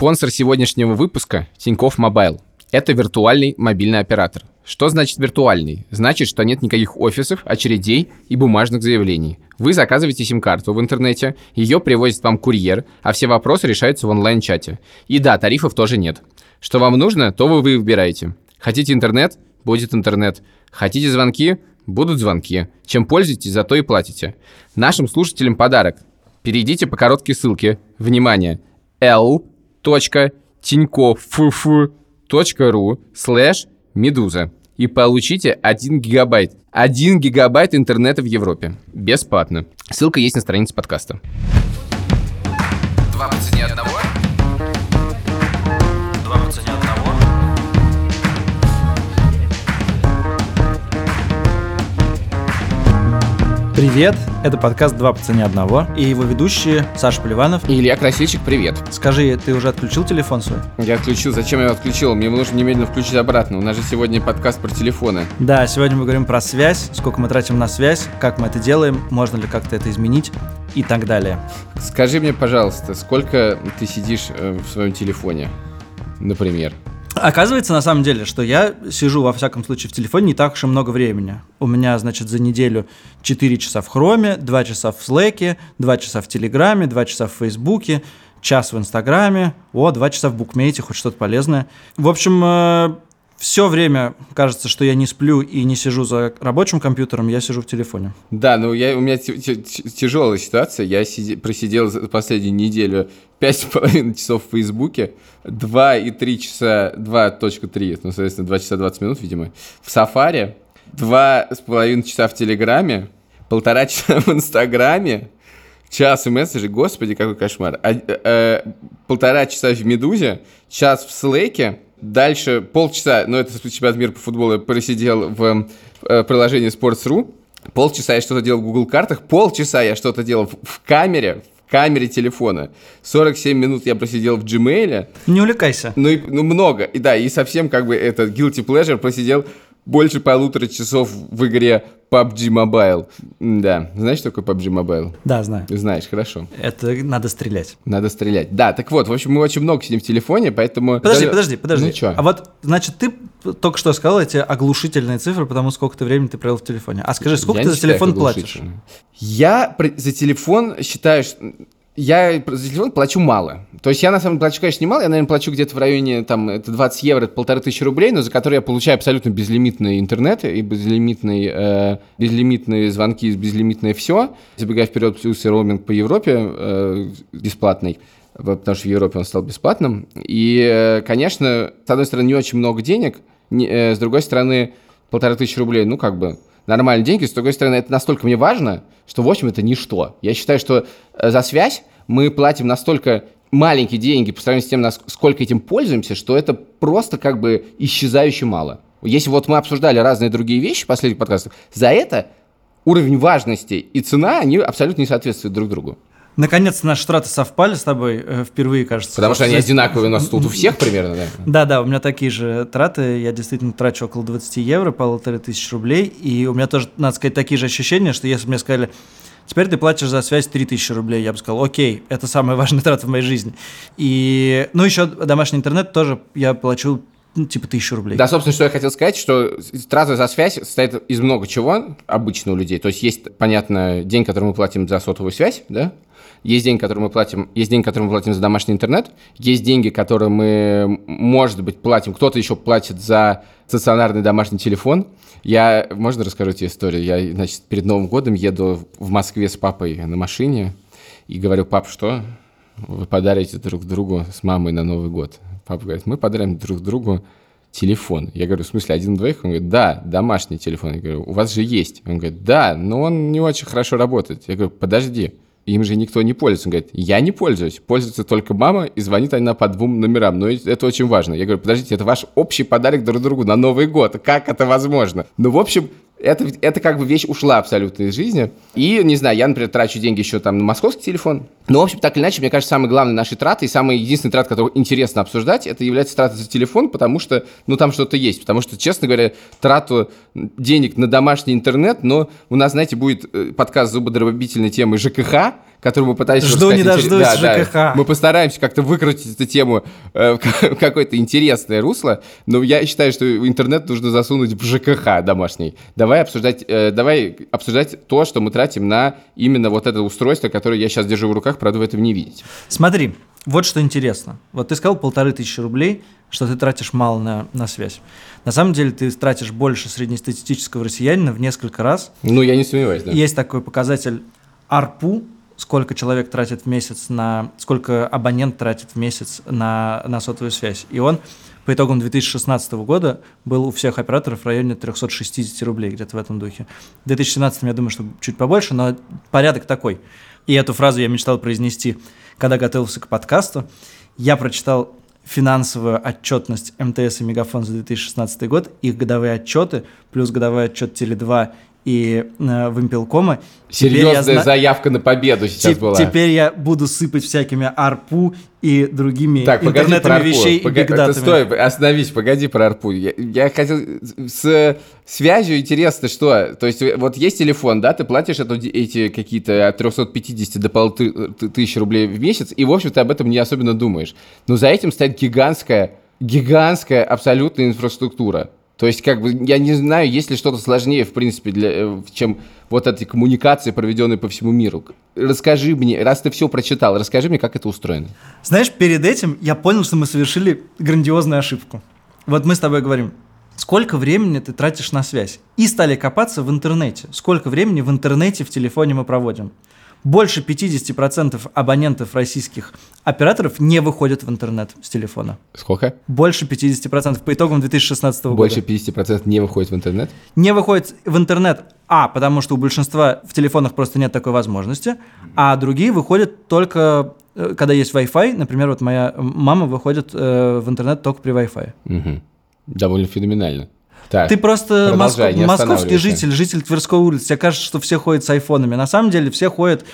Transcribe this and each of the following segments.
Спонсор сегодняшнего выпуска – Тинькофф Мобайл. Это виртуальный мобильный оператор. Что значит виртуальный? Значит, что нет никаких офисов, очередей и бумажных заявлений. Вы заказываете сим-карту в интернете, ее привозит вам курьер, а все вопросы решаются в онлайн-чате. И да, тарифов тоже нет. Что вам нужно, то вы выбираете. Хотите интернет? Будет интернет. Хотите звонки? Будут звонки. Чем пользуетесь, за то и платите. Нашим слушателям подарок. Перейдите по короткой ссылке. Внимание! l.tinkoff.ru слэш медуза и получите 1 гигабайт. 1 гигабайт интернета в Европе. Бесплатно. Ссылка есть на странице подкаста. Два по цене одного. Привет, это подкаст «Два по цене одного» и его ведущие Саша Поливанов. И Илья Красильщик, привет. Скажи, ты уже отключил телефон свой? Я отключил. Зачем я его отключил? Мне нужно немедленно включить обратно. У нас же сегодня подкаст про телефоны. Да, сегодня мы говорим про связь, сколько мы тратим на связь, как мы это делаем, можно ли как-то это изменить и так далее. Скажи мне, пожалуйста, сколько ты сидишь э, в своем телефоне, например? Оказывается, на самом деле, что я сижу, во всяком случае, в телефоне не так уж и много времени. У меня, значит, за неделю 4 часа в Хроме, 2 часа в Слэке, 2 часа в Телеграме, 2 часа в Фейсбуке, час в Инстаграме, о, 2 часа в Букмейте, хоть что-то полезное. В общем, все время кажется, что я не сплю и не сижу за рабочим компьютером, я сижу в телефоне. Да, ну я, у меня тяжелая ситуация. Я сиди- просидел за последнюю неделю 5,5 часов в Фейсбуке, 2 и 3 часа, 2.3, ну, соответственно, 2 часа 20 минут, видимо, в Сафари, 2,5 часа в Телеграме, полтора часа в Инстаграме, час в мессенджере, господи, какой кошмар, а, э, полтора часа в Медузе, час в Слэке, дальше полчаса, ну, это чемпионат мира по футболу, я просидел в э, приложении Sports.ru, полчаса я что-то делал в Google картах, полчаса я что-то делал в, в камере, в камере телефона, 47 минут я просидел в Gmail, Не увлекайся. ну, и, ну много, и да, и совсем как бы это guilty pleasure просидел больше полутора часов в игре PUBG Mobile. Да, знаешь, что такое PUBG Mobile? Да, знаю. Знаешь, хорошо. Это надо стрелять. Надо стрелять. Да, так вот, в общем, мы очень много сидим в телефоне, поэтому... Подожди, Даже- подожди, подожди. Ну чё? А вот, значит, ты только что сказал эти оглушительные цифры, потому сколько ты времени ты провел в телефоне. А скажи, сколько Я ты за телефон платишь? Я за телефон считаю. Я за телефон плачу мало. То есть я на самом деле плачу, конечно, немало. Я, наверное, плачу где-то в районе там, это 20 евро, это полторы тысячи рублей, но за которые я получаю абсолютно безлимитный интернет и безлимитный, э, безлимитные звонки, безлимитное все. Забегая вперед, плюс и роуминг по Европе э, бесплатный потому что в Европе он стал бесплатным. И, э, конечно, с одной стороны, не очень много денег, не- э, с другой стороны, полторы тысячи рублей, ну, как бы, нормальные деньги. С другой стороны, это настолько мне важно, что, в общем, это ничто. Я считаю, что э, за связь мы платим настолько маленькие деньги по сравнению с тем, сколько этим пользуемся, что это просто как бы исчезающе мало. Если вот мы обсуждали разные другие вещи в последних подкастах, за это уровень важности и цена, они абсолютно не соответствуют друг другу. Наконец-то наши траты совпали с тобой э, впервые, кажется. Потому что они одинаковые у нас тут у всех примерно, да? Да, да, у меня такие же траты. Я действительно трачу около 20 евро, полторы тысячи рублей. И у меня тоже, надо сказать, такие же ощущения, что если бы мне сказали, теперь ты платишь за связь 3000 рублей, я бы сказал, окей, это самая важная трата в моей жизни. И, ну, еще домашний интернет тоже я плачу, ну, типа, тысячу рублей. Да, собственно, что я хотел сказать, что трата за связь состоит из много чего обычно у людей. То есть есть, понятно, день, который мы платим за сотовую связь, да? Есть день, который мы платим, есть день, который мы платим за домашний интернет, есть деньги, которые мы, может быть, платим, кто-то еще платит за стационарный домашний телефон. Я, можно расскажу тебе историю? Я, значит, перед Новым годом еду в Москве с папой на машине и говорю, пап, что вы подарите друг другу с мамой на Новый год? Папа говорит, мы подарим друг другу телефон. Я говорю, в смысле, один двоих? Он говорит, да, домашний телефон. Я говорю, у вас же есть. Он говорит, да, но он не очень хорошо работает. Я говорю, подожди, им же никто не пользуется. Он говорит, я не пользуюсь, пользуется только мама, и звонит она по двум номерам. Но это очень важно. Я говорю, подождите, это ваш общий подарок друг другу на Новый год. Как это возможно? Ну, в общем, это, это как бы вещь ушла абсолютно из жизни. И, не знаю, я, например, трачу деньги еще там на московский телефон. Но, в общем, так или иначе, мне кажется, самой главной нашей тратой и самый единственный трат, который интересно обсуждать, это является трата за телефон, потому что, ну, там что-то есть. Потому что, честно говоря, трату денег на домашний интернет, но у нас, знаете, будет э, подкаст зубодробительной темой ЖКХ, который мы пытаемся... Жду не дождусь Да, да. ЖКХ. Мы постараемся как-то выкрутить эту тему э, в какое-то интересное русло, но я считаю, что интернет нужно засунуть в ЖКХ домашний. Давай обсуждать, э, давай обсуждать то, что мы тратим на именно вот это устройство, которое я сейчас держу в руках, правда, вы этого не видите. Смотри, вот что интересно. Вот ты сказал полторы тысячи рублей, что ты тратишь мало на, на связь. На самом деле ты тратишь больше среднестатистического россиянина в несколько раз. Ну, я не сомневаюсь, да. Есть такой показатель ARPU, сколько человек тратит в месяц на... Сколько абонент тратит в месяц на, на сотовую связь. И он по итогам 2016 года был у всех операторов в районе 360 рублей, где-то в этом духе. В 2017 я думаю, что чуть побольше, но порядок такой. И эту фразу я мечтал произнести, когда готовился к подкасту. Я прочитал финансовую отчетность МТС и Мегафон за 2016 год, их годовые отчеты, плюс годовой отчет Теле2 и э, я Серьезная зна- заявка на победу сейчас Теп- была. Теперь я буду сыпать всякими арпу и другими Так, погоди про интернетами арпу. вещей Пога- и бигдатами. Стой, остановись, погоди про арпу. Я, я хотел... С связью интересно, что... То есть вот есть телефон, да, ты платишь эту- эти какие-то от 350 до полутысячи рублей в месяц, и, в общем, ты об этом не особенно думаешь. Но за этим стоит гигантская, гигантская абсолютная инфраструктура. То есть, как бы, я не знаю, есть ли что-то сложнее, в принципе, для, э, чем вот эти коммуникации, проведенные по всему миру. Расскажи мне, раз ты все прочитал, расскажи мне, как это устроено. Знаешь, перед этим я понял, что мы совершили грандиозную ошибку. Вот мы с тобой говорим, сколько времени ты тратишь на связь? И стали копаться в интернете. Сколько времени в интернете в телефоне мы проводим? Больше 50% абонентов российских операторов не выходят в интернет с телефона. Сколько? Больше 50% по итогам 2016 года. Больше 50% не выходит в интернет? не выходит в интернет, а, потому что у большинства в телефонах просто нет такой возможности, а другие выходят только, э, когда есть Wi-Fi. Например, вот моя мама выходит э, в интернет только при Wi-Fi. Мгм. Довольно феноменально. Так, Ты просто моско- московский житель, житель Тверской улицы. Тебе кажется, что все ходят с айфонами. На самом деле все ходят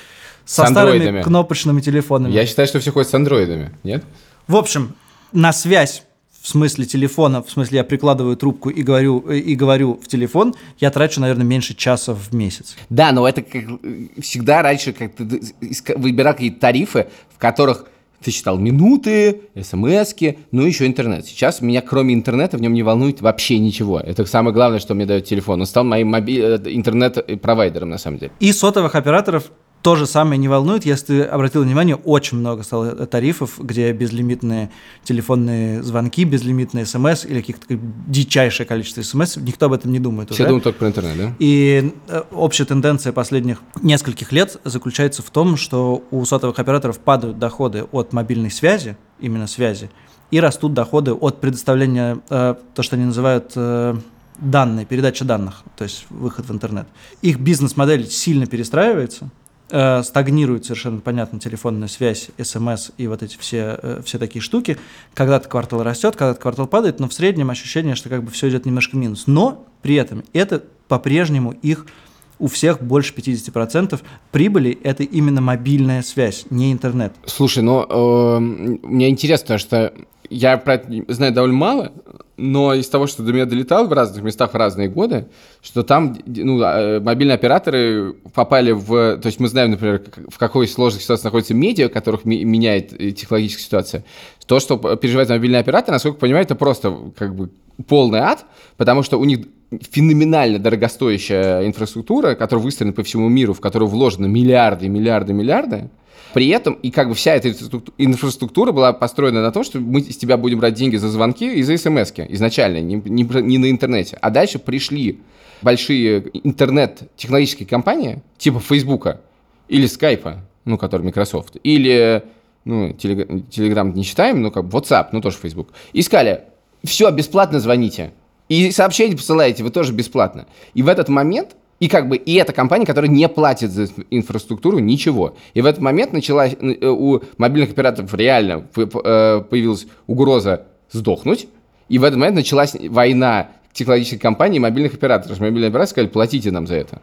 со С старыми андроидами. кнопочными телефонами. Я считаю, что все ходят с андроидами, нет? В общем, на связь в смысле телефона, в смысле я прикладываю трубку и говорю, э, и говорю в телефон, я трачу, наверное, меньше часа в месяц. Да, но это как э, всегда раньше как ты д- иска- выбирал какие-то тарифы, в которых ты считал минуты, смски, ну и еще интернет. Сейчас меня кроме интернета в нем не волнует вообще ничего. Это самое главное, что мне дает телефон. Он стал моим моби- э, интернет-провайдером на самом деле. И сотовых операторов то же самое не волнует. Если ты обратил внимание, очень много стало тарифов, где безлимитные телефонные звонки, безлимитные смс или каких-то дичайшее количество смс. Никто об этом не думает Все уже. думают только про интернет, да? И э, общая тенденция последних нескольких лет заключается в том, что у сотовых операторов падают доходы от мобильной связи, именно связи, и растут доходы от предоставления, э, то, что они называют э, данные, передача данных, то есть выход в интернет. Их бизнес-модель сильно перестраивается, э, стагнирует совершенно понятно телефонная связь, смс и вот эти все, э, все такие штуки. Когда-то квартал растет, когда-то квартал падает, но в среднем ощущение, что как бы все идет немножко в минус. Но при этом это по-прежнему их у всех больше 50% прибыли это именно мобильная связь, не интернет. Слушай, ну, э, мне интересно, потому что я про это знаю довольно мало, но из того, что до меня долетало в разных местах в разные годы, что там ну, э, мобильные операторы попали в... То есть мы знаем, например, в какой сложной ситуации находится медиа, которых меняет э, технологическая ситуация. То, что переживает мобильный оператор, насколько я понимаю, это просто как бы полный ад, потому что у них феноменально дорогостоящая инфраструктура, которая выстроена по всему миру, в которую вложено миллиарды, миллиарды, миллиарды. При этом, и как бы вся эта инфраструкту- инфраструктура была построена на том, что мы с тебя будем брать деньги за звонки и за смс изначально, не, не не на интернете. А дальше пришли большие интернет-технологические компании, типа Фейсбука или Скайпа, ну, который Microsoft, или, ну, Телег- Telegram не считаем, ну, как WhatsApp, ну, тоже Facebook, и сказали, все, бесплатно звоните. И сообщения посылаете вы тоже бесплатно. И в этот момент, и как бы, и эта компания, которая не платит за инфраструктуру ничего. И в этот момент началась э, у мобильных операторов реально э, появилась угроза сдохнуть. И в этот момент началась война технологических компаний и мобильных операторов. Мобильные операторы сказали, платите нам за это.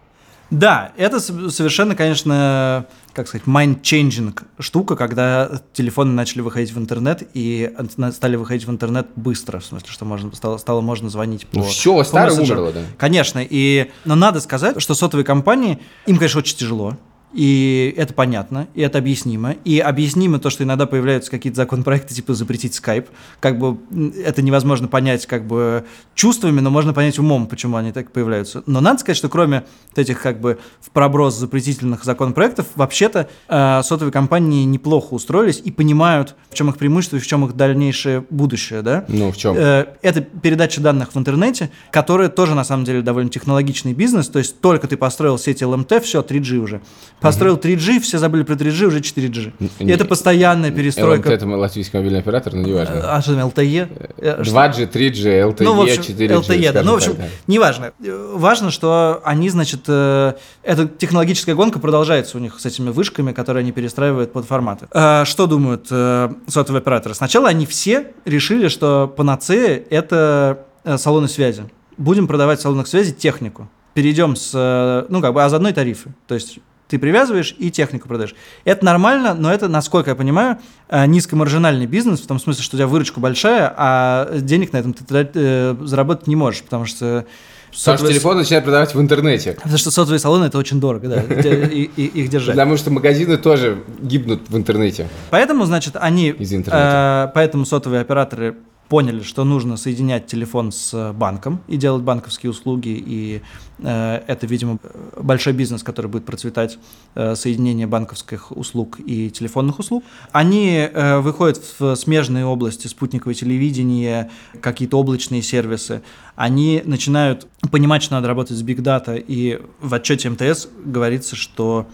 Да, это совершенно, конечно, как сказать, mind-changing штука, когда телефоны начали выходить в интернет и стали выходить в интернет быстро, в смысле, что можно, стало, стало можно звонить по Ну всё, по старое умерло, да. Конечно, и, но надо сказать, что сотовые компании, им, конечно, очень тяжело, И это понятно, и это объяснимо. И объяснимо то, что иногда появляются какие-то законопроекты, типа запретить скайп. Как бы это невозможно понять как бы чувствами, но можно понять умом, почему они так появляются. Но надо сказать, что кроме вот этих как бы в проброс запретительных законопроектов, вообще-то э, сотовые компании неплохо устроились и понимают, в чем их преимущество и в чем их дальнейшее будущее, да? Ну, в чем? Э, это передача данных в интернете, которая тоже на самом деле довольно технологичный бизнес. То есть только ты построил сеть ЛМТ, все, 3G уже. Построил 3G, все забыли про 3G, уже 4G. И не- это постоянная перестройка. ЛМТ это латвийский мобильный оператор, но неважно. А что там, LTE? Э, что- 2G, 3G, LTE, ну, в общем, 4G. LTE, да. Ну, в общем, неважно. Э, Важно, что они, значит, э, эта технологическая гонка продолжается у них с этими вышками, которые они перестраивают под форматы. Э, Что думают э, сотовые операторы? Сначала они все решили, что панацея – это э, салоны связи. Будем продавать в салонах связи технику. Перейдем с, э, ну, как бы, а заодно и тарифы. То есть ты привязываешь и технику продаешь. Это нормально, но это, насколько я понимаю, э, низкомаржинальный бизнес, в том смысле, что у тебя выручка большая, а денег на этом ты э, заработать не можешь, потому что... Что сотовые- телефон начинают продавать в интернете. Потому что сотовые салоны это очень дорого, да, где- и- и- их держать. Потому что магазины тоже гибнут в интернете. Поэтому, значит, они, Из интернета. э, поэтому сотовые операторы поняли, что нужно соединять телефон с э, банком и делать банковские услуги, и э, это, видимо, большой бизнес, который будет процветать, э, соединение банковских услуг и телефонных услуг. Они э, выходят в смежные области, спутниковое телевидение, какие-то облачные сервисы. Они начинают понимать, что надо работать с Big Data, и в отчете МТС говорится, что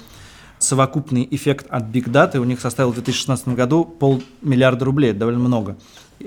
совокупный эффект от Big Data у них составил в 2016 году полмиллиарда рублей, довольно много.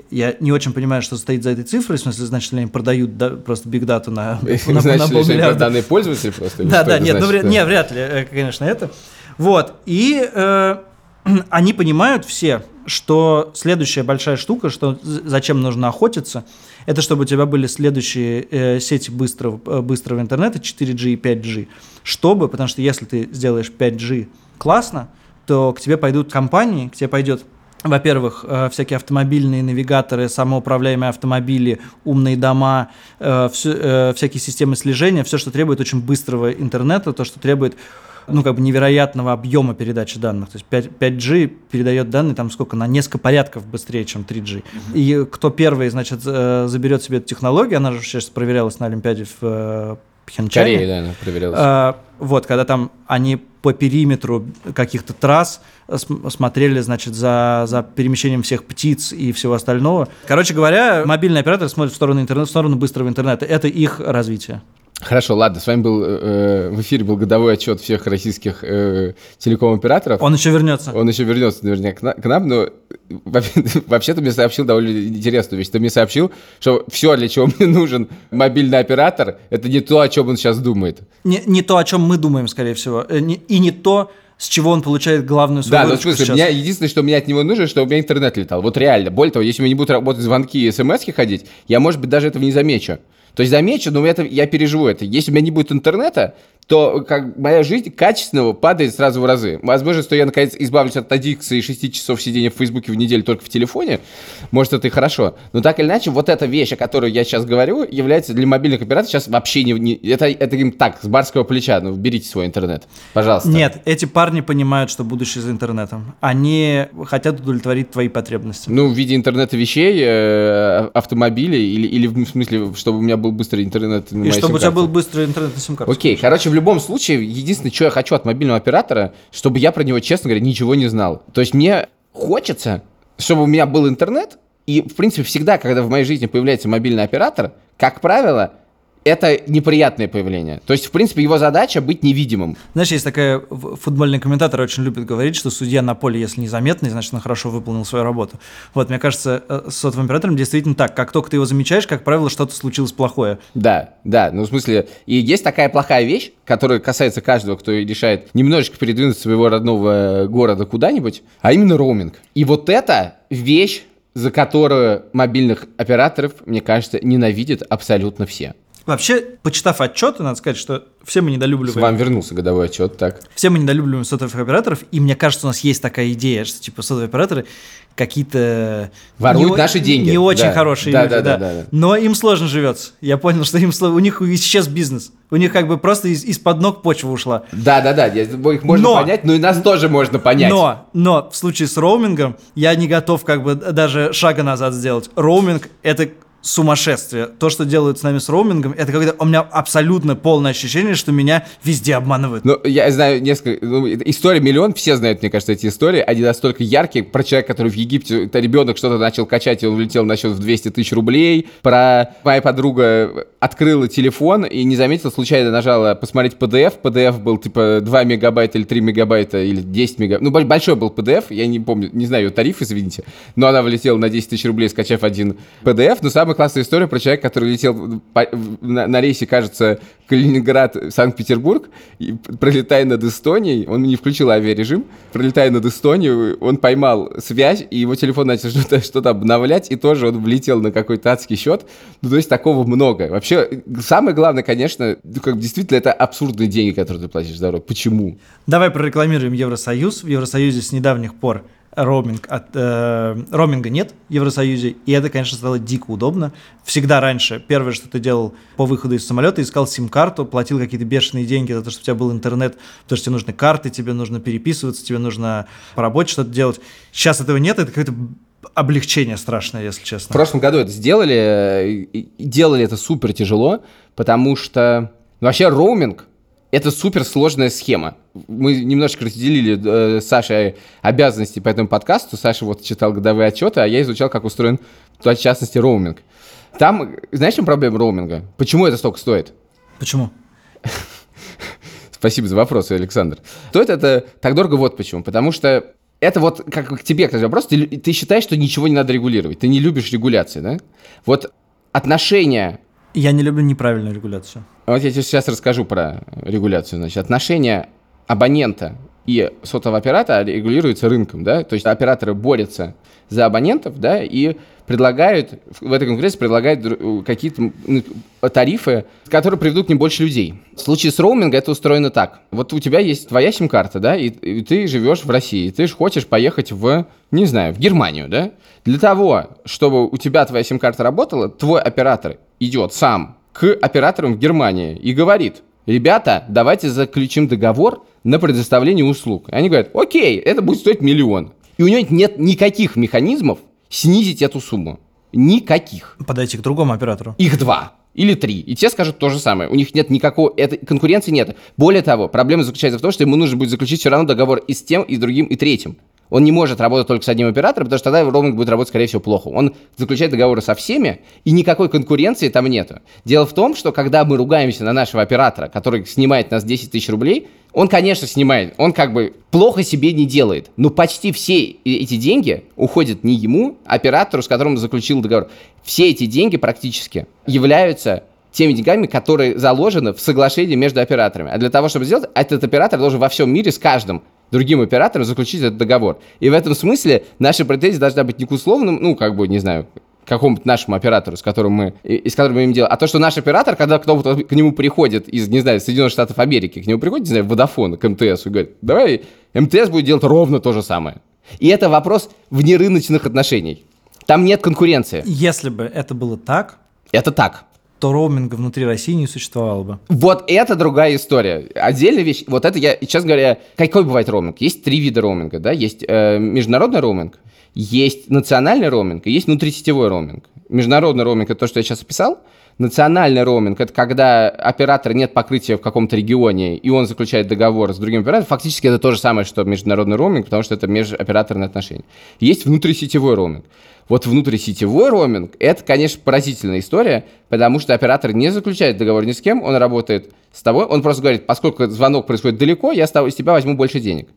Я не очень понимаю, что стоит за этой цифрой, в смысле, значит ли они продают да, просто Big Data на, на, на Значит, они полмиллиарда? данные пользователи просто? Да, да, нет, ну, значит? вряд, не, вряд ли, э, конечно, это. Вот, и э, они понимают все, что следующая большая штука, что зачем нужно охотиться, это чтобы у тебя были следующие э, сети быстрого, э, быстрого интернета, 4G и 5G. Чтобы, потому что если ты сделаешь 5G классно, то к тебе пойдут компании, к тебе пойдет во-первых, э, всякие автомобильные навигаторы, самоуправляемые автомобили, умные дома, э, э, всякие системы слежения, все, что требует очень быстрого интернета, то, что требует ну, как бы невероятного объема передачи данных. То есть 5, 5G передает данные там сколько? На несколько порядков быстрее, чем 3G. И кто первый, значит, заберет себе эту технологию, она же сейчас проверялась на Олимпиаде в Пхенчхане. Корея, да, проверялась. А, вот, когда там они по периметру каких-то трасс см- смотрели, значит, за, за перемещением всех птиц и всего остального. Короче говоря, мобильный оператор смотрит в сторону интернета, в сторону быстрого интернета. Это их развитие. Хорошо, ладно, с вами был э, в эфире был годовой отчет всех российских э, телеком-операторов. Он еще вернется. Он еще вернется наверняка к на- к нам, но во- вообще ты мне сообщил довольно интересную вещь. Ты мне сообщил, что все, для чего мне нужен мобильный оператор, это не то, о чем он сейчас думает. Не, не то, о чем мы думаем, скорее всего. Э, и не то, с чего он получает главную свою Да, но смысле, сейчас. меня, единственное, что мне от него нужно, чтобы у меня интернет летал. Вот реально. Более того, если у меня не будут работать звонки и смс ходить, я, может быть, даже этого не замечу. То есть замечу, но это, я переживу это. Если у меня не будет интернета, то как моя жизнь качественного падает сразу в разы. Возможно, что я наконец избавлюсь от аддикции и 6 часов сидения в Фейсбуке в неделю только в телефоне. Может, это и хорошо. Но так или иначе, вот эта вещь, о которой я сейчас говорю, является для мобильных операторов сейчас вообще не... не- это, это им так, с барского плеча. Ну, берите свой интернет. Пожалуйста. Нет, эти парни понимают, что будущее за интернетом. Они хотят удовлетворить твои потребности. Ну, в виде интернета вещей, э, автомобилей, или, или в смысле, чтобы у меня был быстрый интернет на И чтобы у тебя был быстрый интернет на сим-карте. Окей, короче, в любом случае, единственное, что я хочу от мобильного оператора, чтобы я про него, честно говоря, ничего не знал. То есть мне хочется, чтобы у меня был интернет, и, в принципе, всегда, когда в моей жизни появляется мобильный оператор, как правило, это неприятное появление. То есть, в принципе, его задача быть невидимым. Знаешь, есть такая футбольный комментатор очень любит говорить, что судья на поле, если незаметный, значит, он хорошо выполнил свою работу. Вот, мне кажется, э, с сотовым оператором действительно так. Как только ты его замечаешь, как правило, что-то случилось плохое. Да, да, ну в смысле, и есть такая плохая вещь, которая касается каждого, кто решает немножечко передвинуть своего родного города куда-нибудь, а именно роуминг. И вот это вещь, за которую мобильных операторов, мне кажется, ненавидят абсолютно все. Вообще, почитав отчеты, надо сказать, что все мы С недолюбливаем. вам вернулся годовой отчет, так. Все мы недолюбливаем сотовых операторов, и мне кажется, у нас есть такая идея, что типа сотовые операторы какие-то Воруют не наши деньги. не очень Да. хорошие Да, люди, да, да, да, да, да. Но им сложно живется. Я понял, что им у них исчез бизнес, у них как бы просто из- из-под ног почва ушла. Да-да-да, их можно Но- понять, но и нас тоже можно понять. Но, но в случае с роумингом я не готов как бы даже шага назад сделать. Роуминг это сумасшествие. То, что делают с нами с роумингом, это какое-то у меня абсолютно полное ощущение, что меня везде обманывают. Ну, я знаю несколько... ну, история миллион, все знают, мне кажется, эти истории. Они настолько яркие. Про человека, который в Египте, это ребенок что-то начал качать, и он улетел на счет в 200 тысяч рублей. Про моя подруга открыла телефон и не заметила, случайно нажала посмотреть PDF. PDF был типа 2 мегабайта или 3 мегабайта или 10 мегабайт. Ну, бо- большой был PDF, я не помню, не знаю ее тариф, извините. Но она влетела на 10 тысяч рублей, скачав один PDF. Но самая классная история про человека, который летел по- на, на рейсе, кажется, Калининград, Санкт-Петербург, и пролетая над Эстонией, он не включил авиарежим, пролетая над Эстонией, он поймал связь, и его телефон начал что-то что обновлять, и тоже он влетел на какой-то адский счет. Ну, то есть такого много. Вообще, самое главное, конечно, как действительно, это абсурдные деньги, которые ты платишь за дорогу. Почему? Давай прорекламируем Евросоюз. В Евросоюзе с недавних пор роуминг от, э, роуминга нет в Евросоюзе, и это, конечно, стало дико удобно. Всегда раньше первое, что ты делал по выходу из самолета, искал сим-карту, платил какие-то бешеные деньги за то, что у тебя был интернет, потому что тебе нужны карты, тебе нужно переписываться, тебе нужно по работе что-то делать. Сейчас этого нет, это какое-то облегчение страшное, если В честно. прошлом году это сделали, э, делали это супер тяжело, потому что ну, вообще роуминг это супер сложная схема. Мы немножечко разделили э, с Сашей обязанности по этому подкасту. Саша вот читал годовые отчеты, а я изучал, как устроен, в частности, роуминг. Там, знаешь, чем проблема роуминга? Почему это столько стоит? Почему? Спасибо за вопрос, Александр. Стоит это так дорого вот почему. Потому что это вот как к тебе, кстати, вопрос. Ты, ты считаешь, что ничего не надо регулировать. Ты не любишь регуляции, да? Вот отношения Я не люблю неправильную регуляцию. Вот я тебе сейчас расскажу про регуляцию. Значит, отношения абонента и сотового оператора регулируются рынком, да, то есть операторы борются за абонентов, да, и предлагают, в этой конкуренции предлагают дру- какие-то м, тарифы, которые приведут ним больше людей. В случае с роумингом это устроено так. Вот у тебя есть твоя сим-карта, да, и, и ты живешь в России, и ты же хочешь поехать в, не знаю, в Германию, да. Для того, чтобы у тебя твоя сим-карта работала, твой оператор идет сам к операторам в Германии и говорит, ребята, давайте заключим договор на предоставление услуг. Они говорят, окей, это будет стоить миллион. И у него нет никаких механизмов снизить эту сумму. Никаких. Подойти к другому оператору. Их два или три. И те скажут то же самое. У них нет никакого... Это, конкуренции нет. Более того, проблема заключается в том, что ему нужно будет заключить все равно договор и с тем, и с другим, и третьим. Он не может работать только с одним оператором, потому что тогда роуминг будет работать, скорее всего, плохо. Он заключает договоры со всеми, и никакой конкуренции там нету. Дело в том, что когда мы ругаемся на нашего оператора, который снимает нас 10 тысяч рублей, он, конечно, снимает, он как бы плохо себе не делает, но почти все эти деньги уходят не ему, а оператору, с которым он заключил договор. Все эти деньги практически являются теми деньгами, которые заложены в соглашении между операторами. А для того, чтобы сделать, этот оператор должен во всем мире с каждым другим оператором заключить этот договор. И в этом смысле наши претензии должна быть не к условным, ну, как бы, не знаю, какому-то нашему оператору, с которым мы, и- с которым мы имеем дело, а то, что наш оператор, когда кто-то к нему приходит из, не знаю, Соединенных Штатов Америки, к нему приходит, не знаю, Vodafone, к МТС, и говорит, давай МТС будет делать ровно то же самое. И это вопрос внерыночных отношений. Там нет конкуренции. Если бы это было так, Это так. То роуминга внутри России не существовало бы. Вот это другая история. Отдельная вещь. Вот это я, честно говоря, какой бывает роуминг? Есть три вида роуминга, да? Есть э, международный роуминг, есть национальный роуминг и есть внутрисетевой роуминг. Международный роуминг это то, что я сейчас описал. Национальный роуминг это когда оператора нет покрытия в каком-то регионе, и он заключает договор с другим оператором. Фактически это то же самое, что международный роуминг, потому что это межоператорные отношения. Есть внутрисетевой роуминг. Вот внутрисетевой роуминг – это, конечно, поразительная история, потому что оператор не заключает договор ни с кем, он работает с тобой, он просто говорит, поскольку звонок происходит далеко, я с, тебя возьму больше денег.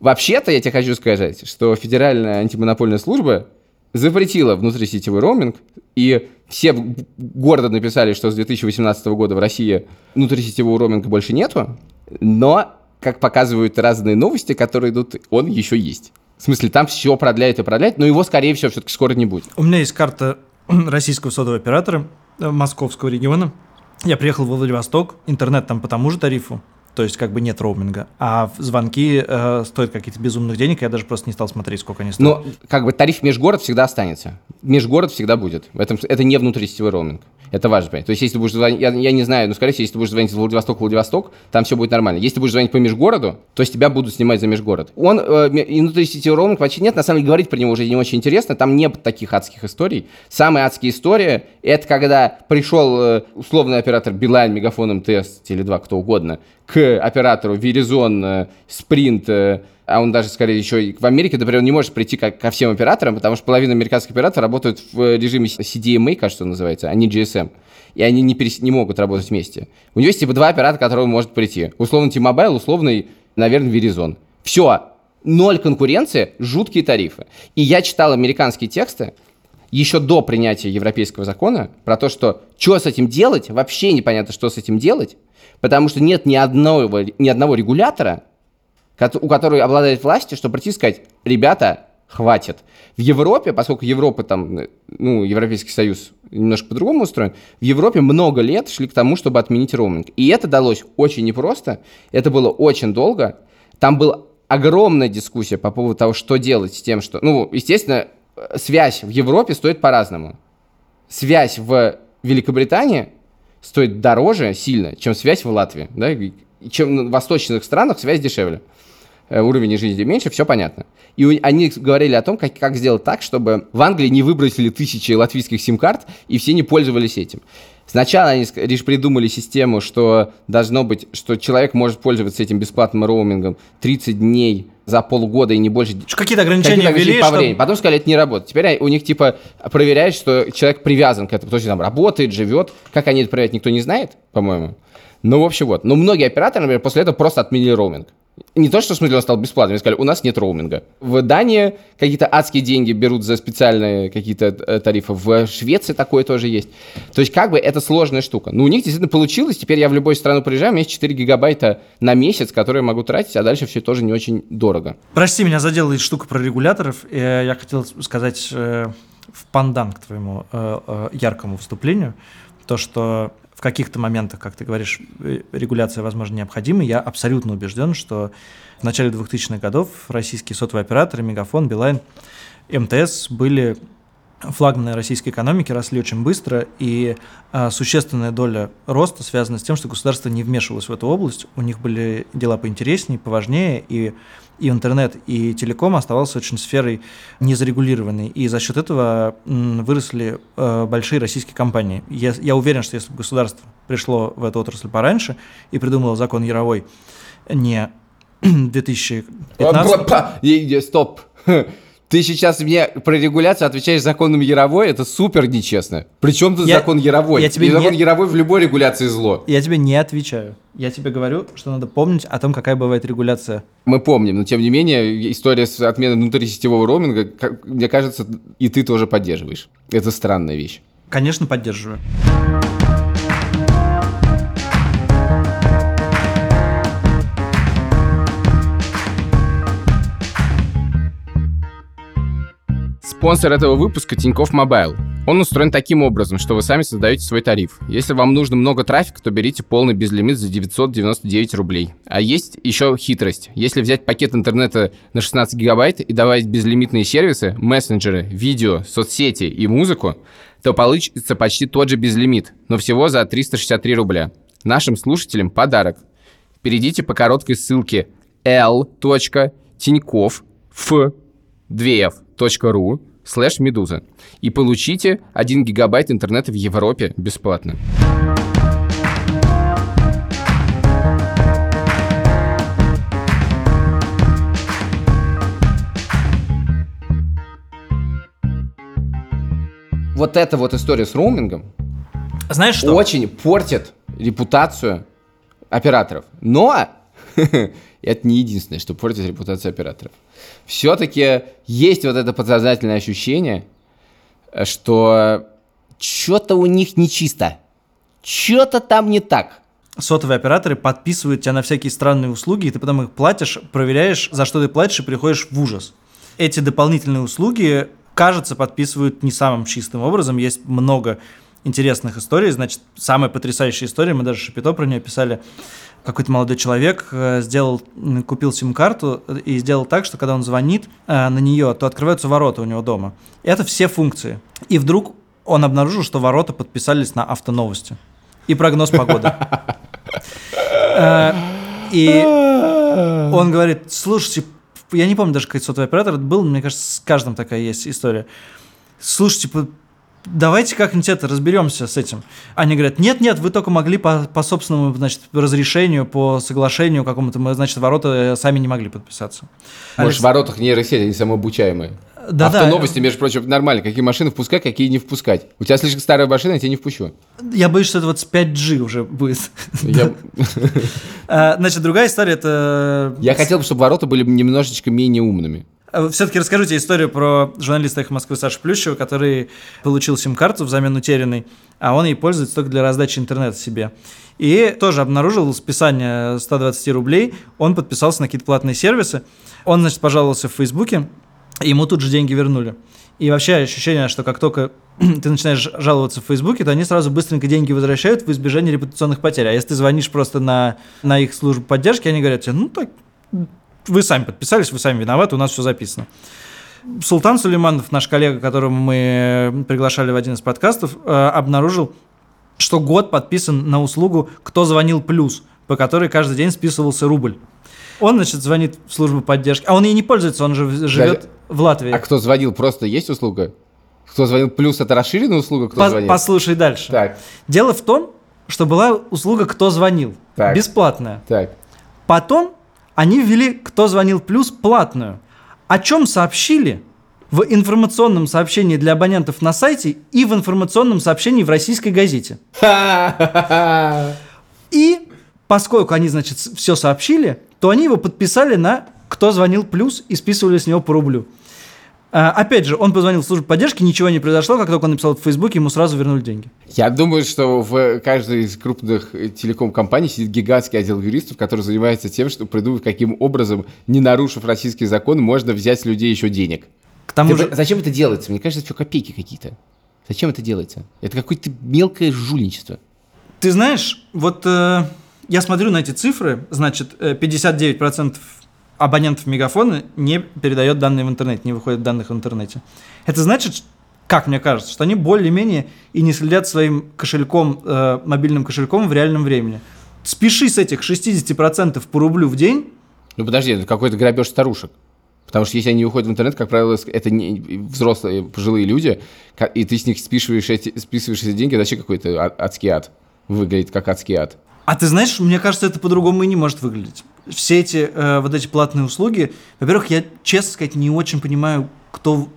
Вообще-то я тебе хочу сказать, что Федеральная антимонопольная служба запретила внутрисетевой роуминг, и все гордо написали, что с 2018 года в России внутрисетевого роуминга больше нету, но, как показывают разные новости, которые идут, он еще есть. В смысле, там все продляет и продляет, но его, скорее всего, все-таки скоро не будет. У меня есть карта российского сотового оператора э, московского региона. Я приехал во Владивосток, интернет там по тому же тарифу, то есть как бы нет роуминга, а звонки э, стоят каких-то безумных денег, я даже просто не стал смотреть, сколько они стоят. Но как бы тариф межгород всегда останется. Межгород всегда будет. В этом, это не внутрисетевой роуминг. Это важно понять. То есть, если ты будешь звонить, я, я не знаю, но, скорее всего, если ты будешь звонить из Владивостока в Владивосток, там все будет нормально. Если ты будешь звонить по межгороду, то есть тебя будут снимать за межгород. Он, э, ме- и внутрисетевой роуминг почти нет. На самом деле, говорить про него уже не очень интересно. Там нет таких адских историй. Самая адская история, это когда пришел э, условный оператор Билайн, Мегафон, МТС, Теле2, кто угодно, к оператору Verizon, э, Sprint, э, а он даже, скорее, еще и в Америке, например, он не может прийти как ко всем операторам, потому что половина американских операторов работают в режиме CDMA, кажется, он называется, а не GSM. И они не, перес- не могут работать вместе. У него есть типа два оператора, к которым он может прийти. Условно T-Mobile, условный, наверное, Verizon. Все. Ноль конкуренции, жуткие тарифы. И я читал американские тексты, еще до принятия европейского закона про то, что что с этим делать, вообще непонятно, что с этим делать, потому что нет ни одного, ни одного регулятора, у которого обладает властью, чтобы прийти и сказать, ребята, хватит. В Европе, поскольку Европа там, ну, Европейский Союз немножко по-другому устроен, в Европе много лет шли к тому, чтобы отменить роуминг. И это далось очень непросто, это было очень долго. Там была огромная дискуссия по поводу того, что делать с тем, что... Ну, естественно, связь в Европе стоит по-разному. Связь в Великобритании стоит дороже сильно, чем связь в Латвии. Да? Чем в восточных странах связь дешевле. Э, Уровень жизни меньше, все понятно. И они говорили о том, как, как сделать так, чтобы в Англии не выбросили тысячи латвийских сим-карт, и все не пользовались этим. Сначала они лишь придумали систему, что должно быть, что человек может пользоваться этим бесплатным роумингом 30 дней за полгода и не больше Какие-то ограничения Какие-то ввели, по чтобы- времени. Потом сказали, это не работает. Теперь у них типа проверяют, что человек привязан к этому. То есть там работает, живет. Как они это проверяют, никто не знает, по-моему. Ну, в общем, вот. Но многие операторы, например, после этого просто отменили роуминг. Не то, что он стал бесплатным, они сказали, у нас нет роуминга. В Дании какие-то адские деньги берут за специальные какие-то э, тарифы. В Швеции такое тоже есть. То есть, как бы, это сложная штука. Но у них действительно получилось. Теперь я в любую страну приезжаю, у меня есть 4 гигабайта на месяц, которые могу тратить, а дальше все тоже не очень дорого. Прости, меня задела штука про регуляторов. Э, Я хотел сказать э, в пандан к твоему яркому вступлению, то, что в каких-то моментах, как ты говоришь, э, регуляция, возможно, необходима. Я абсолютно убежден, что в начале 2000-х годов российские сотовые операторы, Мегафон, Билайн, МТС были флагманы российской экономики росли очень быстро, и а, существенная доля роста связана с тем, что государство не вмешивалось в эту область, у них были дела поинтереснее, поважнее, и, и интернет, и телеком оставался очень сферой незарегулированной, и за счет этого выросли э, большие российские компании. Я, я уверен, что если бы государство пришло в эту отрасль пораньше и придумало закон Яровой не 2015 Па- и- и- Стоп. Ты сейчас мне про регуляцию отвечаешь законом Яровой, это супер нечестно. Причем тут Я- закон Яровой? я тебе И закон не- Яровой в любой регуляции зло. Я тебе не отвечаю. Я тебе говорю, что надо помнить о том, какая бывает регуляция. Мы помним, но тем не менее, история с отменой внутрисетевого роуминга, как- мне кажется, и ты тоже поддерживаешь. Это странная вещь. Конечно, поддерживаю. Спонсор этого выпуска Тинькофф Мобайл. Он устроен таким образом, что вы сами создаете свой тариф. Если вам нужно много трафика, то берите полный безлимит за 999 рублей. А есть еще хитрость. Если взять пакет интернета на 16 гигабайт и добавить безлимитные сервисы, мессенджеры, видео, соцсети и музыку, то получится почти тот же безлимит, но всего за 363 рубля. Нашим слушателям подарок. Перейдите по короткой ссылке l.tinькофф2f.ru слэш медуза и получите 1 гигабайт интернета в Европе бесплатно. Вот эта вот история с роумингом Знаешь что? очень портит репутацию операторов. Но это не единственное, что портит репутацию операторов. Все-таки есть вот это подсознательное ощущение, э, что что-то у них нечисто. Что-то там не так. Сотовые операторы подписывают тебя на всякие странные услуги, и ты потом их платишь, проверяешь, за что ты платишь, и приходишь в ужас. Эти дополнительные услуги, кажется, подписывают не самым чистым образом. Есть много интересных историй. Значит, самая потрясающая история, мы даже шапито про нее писали. Какой-то молодой человек э, сделал, купил сим-карту и сделал так, что когда он звонит э, на нее, то открываются ворота у него дома. Это все функции. И вдруг он обнаружил, что ворота подписались на автоновости. И прогноз погоды. Э, И он говорит, слушайте, я не помню даже, какой сотовый оператор был, мне кажется, с каждым такая есть история. Слушайте, давайте как-нибудь это разберемся с этим. Они говорят, нет-нет, вы только могли по, по собственному, значит, разрешению, по соглашению какому-то, мы, значит, ворота э, сами не могли подписаться. Может, в Алекс- воротах нейросети, они самообучаемые. Да-да. Автоновости, между прочим, нормально. Какие машины впускать, какие не впускать. У тебя слишком старая машина, я тебя не впущу. Я боюсь, что это вот с 5G уже будет. Я, А, Значит, другая история, это... я хотел бы, чтобы ворота были немножечко менее умными. Все-таки расскажу тебе историю про журналиста «Эхо Москвы» Сашу Плющева, который получил сим-карту взамен утерянной, а он ей пользуется только для раздачи интернета себе. И тоже обнаружил списание 120 рублей, он подписался на какие-то платные сервисы, он, значит, пожаловался в Фейсбуке, ему тут же деньги вернули. И вообще ощущение, что как только ты начинаешь жаловаться в Фейсбуке, то они сразу быстренько деньги возвращают в избежание репутационных потерь. А если ты звонишь просто на, на их службу поддержки, они говорят тебе, ну так, вы сами подписались, вы сами виноваты, у нас все записано. Султан Сулейманов, наш коллега, которого мы приглашали в один из подкастов, э, обнаружил, что год подписан на услугу «Кто звонил плюс», по которой каждый день списывался рубль. Он, значит, звонит в службу поддержки, а он ей не пользуется, он же живет в Латвии. А кто звонил, просто есть услуга? Кто звонил плюс, это расширенная услуга, кто По- звонил? послушай дальше. Так, Дело в том, что была услуга «Кто звонил», Так. бесплатная. так. Потом они ввели «Кто звонил плюс» платную. О чем сообщили в информационном сообщении для абонентов на сайте и в информационном сообщении в российской газете. И поскольку они, значит, все сообщили, то они его подписали на «Кто звонил плюс» и списывали с него по рублю. А, опять же, он позвонил в службу поддержки, ничего не произошло, как только он написал это в Фейсбуке, ему сразу вернули деньги. Я думаю, что в каждой из крупных э, телеком-компаний сидит гигантский отдел юристов, который занимается тем, что придумать, каким образом, не нарушив российский закон, можно взять с людей еще денег. К тому Ты же, Зачем это делается? Мне кажется, это что, копейки какие-то. Зачем это делается? Это какое-то мелкое жульничество. Ты знаешь, вот э, я смотрю на эти цифры, значит, э, 59% абонентов Мегафона не передает данные в интернет, не выходит данных в интернете. Это значит, как мне кажется, что они более-менее и не следят своим кошельком, э, мобильным кошельком в реальном времени. Спеши с этих 60% по рублю в день, Ну подожди, это какой-то грабеж старушек. Потому что если они уходят в интернет, как правило, это не взрослые пожилые люди, и ты с них списываешь эти, списываешь эти деньги, это вообще какой-то а- адский ад. Выглядит как адский ад. А ты знаешь, мне кажется, это по-другому и не может выглядеть. Все эти э, вот эти платные услуги, во-первых, я, честно сказать, не очень понимаю, кто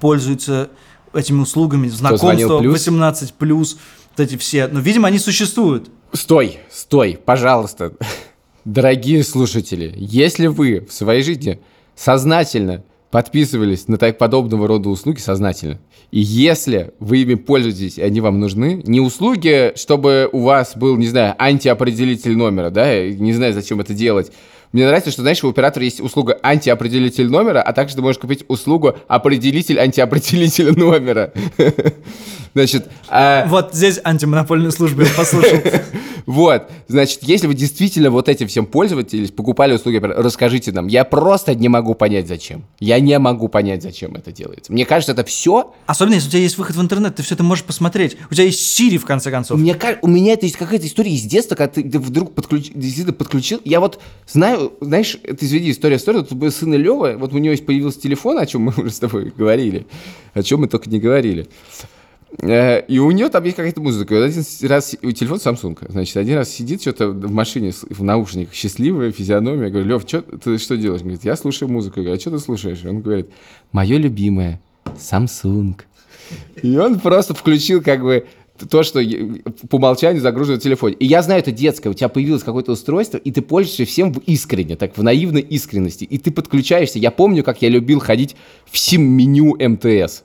пользуется этими услугами, знакомство, плюс? 18 плюс, вот эти все. Но, видимо, они существуют. Стой, стой, пожалуйста. Дорогие слушатели, если вы в своей жизни сознательно подписывались на так подобного рода услуги, сознательно, и если вы ими пользуетесь, и они вам нужны, не услуги, чтобы у вас был, не знаю, антиопределитель номера, да, я не знаю, зачем это делать. Мне нравится, что, знаешь, у оператора есть услуга антиопределитель номера, а также ты можешь купить услугу определитель антиопределителя номера. Значит, а- Вот здесь антимонопольная служба, я послушал. вот, значит, если вы действительно вот этим всем пользовались, покупали услуги, расскажите нам. Я просто не могу понять, зачем. Я не могу понять, зачем это делается. Мне кажется, это все... Особенно, если у тебя есть выход в интернет, ты все это можешь посмотреть. У тебя есть Siri, в конце концов. Мне, ка- у меня это есть какая-то история из детства, когда ты, ты вдруг подключ, действительно подключил. Я вот знаю, знаешь, это, извини, история история. Тут был сын Лева, вот у него есть появился телефон, о чем мы уже с тобой говорили, о чем мы только не говорили. Э, И у нее там есть какая-то музыка. Один раз у телефон Samsung. Значит, один раз сидит что-то в машине в наушниках, счастливая физиономия. Я говорю, Лев, чё, ты что делаешь? Он говорит, я слушаю музыку. Я говорю, а что ты слушаешь? Он говорит, мое любимое Samsung. И он просто включил как бы то, что по умолчанию загружено в телефоне. И я знаю, это детское. У тебя появилось какое-то устройство, и ты пользуешься всем в искренне, так в наивной искренности. И ты подключаешься. Я помню, как я любил ходить в сим-меню МТС.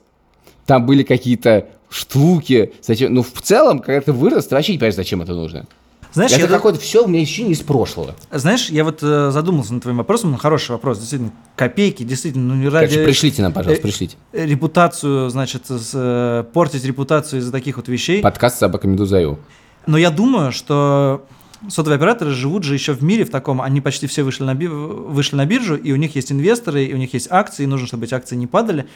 Там были какие-то штуки. Зачем? Ну, в целом, когда ты вырос, ты вообще не понимаешь, зачем это нужно. Знаешь, это я какое-то все у меня ощущение из прошлого. Знаешь, я вот э, задумался над твоим вопросом, ну, хороший вопрос, действительно, копейки, действительно, ну, не ради... Короче, пришлите нам, пожалуйста, э, пришлите. Репутацию, значит, с, э, портить репутацию из-за таких вот вещей. Подкаст «Собака Медуза.ю». Но я думаю, что сотовые операторы живут же еще в мире в таком, они почти все вышли на, би- вышли на биржу, и у них есть инвесторы, и у них есть акции, и нужно, чтобы эти акции не падали.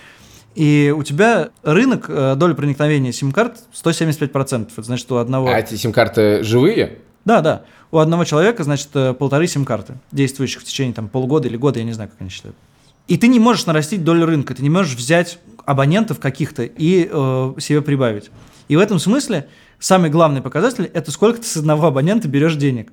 И у тебя рынок, э, доля проникновения сим-карт 175%. Это значит, у одного... А эти сим-карты живые? Да, да. У одного человека, значит, э, полторы сим-карты, действующих в течение там, полугода или года, я не знаю, как они считают. И ты не можешь нарастить долю рынка, ты не можешь взять абонентов каких-то и э, себе прибавить. И в этом смысле самый главный показатель – это сколько ты с одного абонента берешь денег.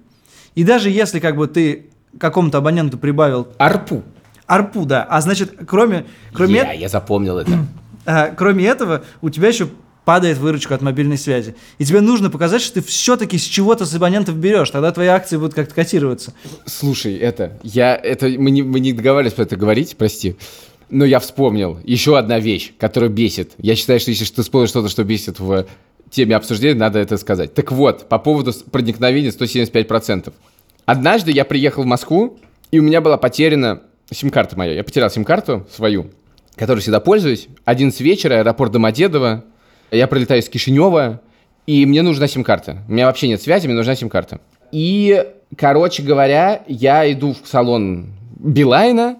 И даже если как бы ты какому-то абоненту прибавил Арпу. Арпу, да, а значит, кроме, кроме, Я, я запомнил это. а, кроме этого, у тебя еще падает выручка от мобильной связи. И тебе нужно показать, что ты все-таки с чего-то с абонентов берешь, тогда твои акции будут как-то котироваться. Слушай, это, я, это, мы не, мы не договаривались про это говорить, прости. Но я вспомнил еще одна вещь, которая бесит. Я считаю, что если ты вспомнишь что-то, что бесит в теме обсуждения, надо это сказать. Так вот, по поводу проникновения 175%. Однажды я приехал в Москву, и у меня была потеряна сим-карта моя. Я потерял сим-карту свою, которой всегда пользуюсь. 11 вечера, аэропорт Домодедово. Я прилетаю из Кишинева, и мне нужна сим-карта. У меня вообще нет связи, мне нужна сим-карта. И, короче говоря, я иду в салон Билайна,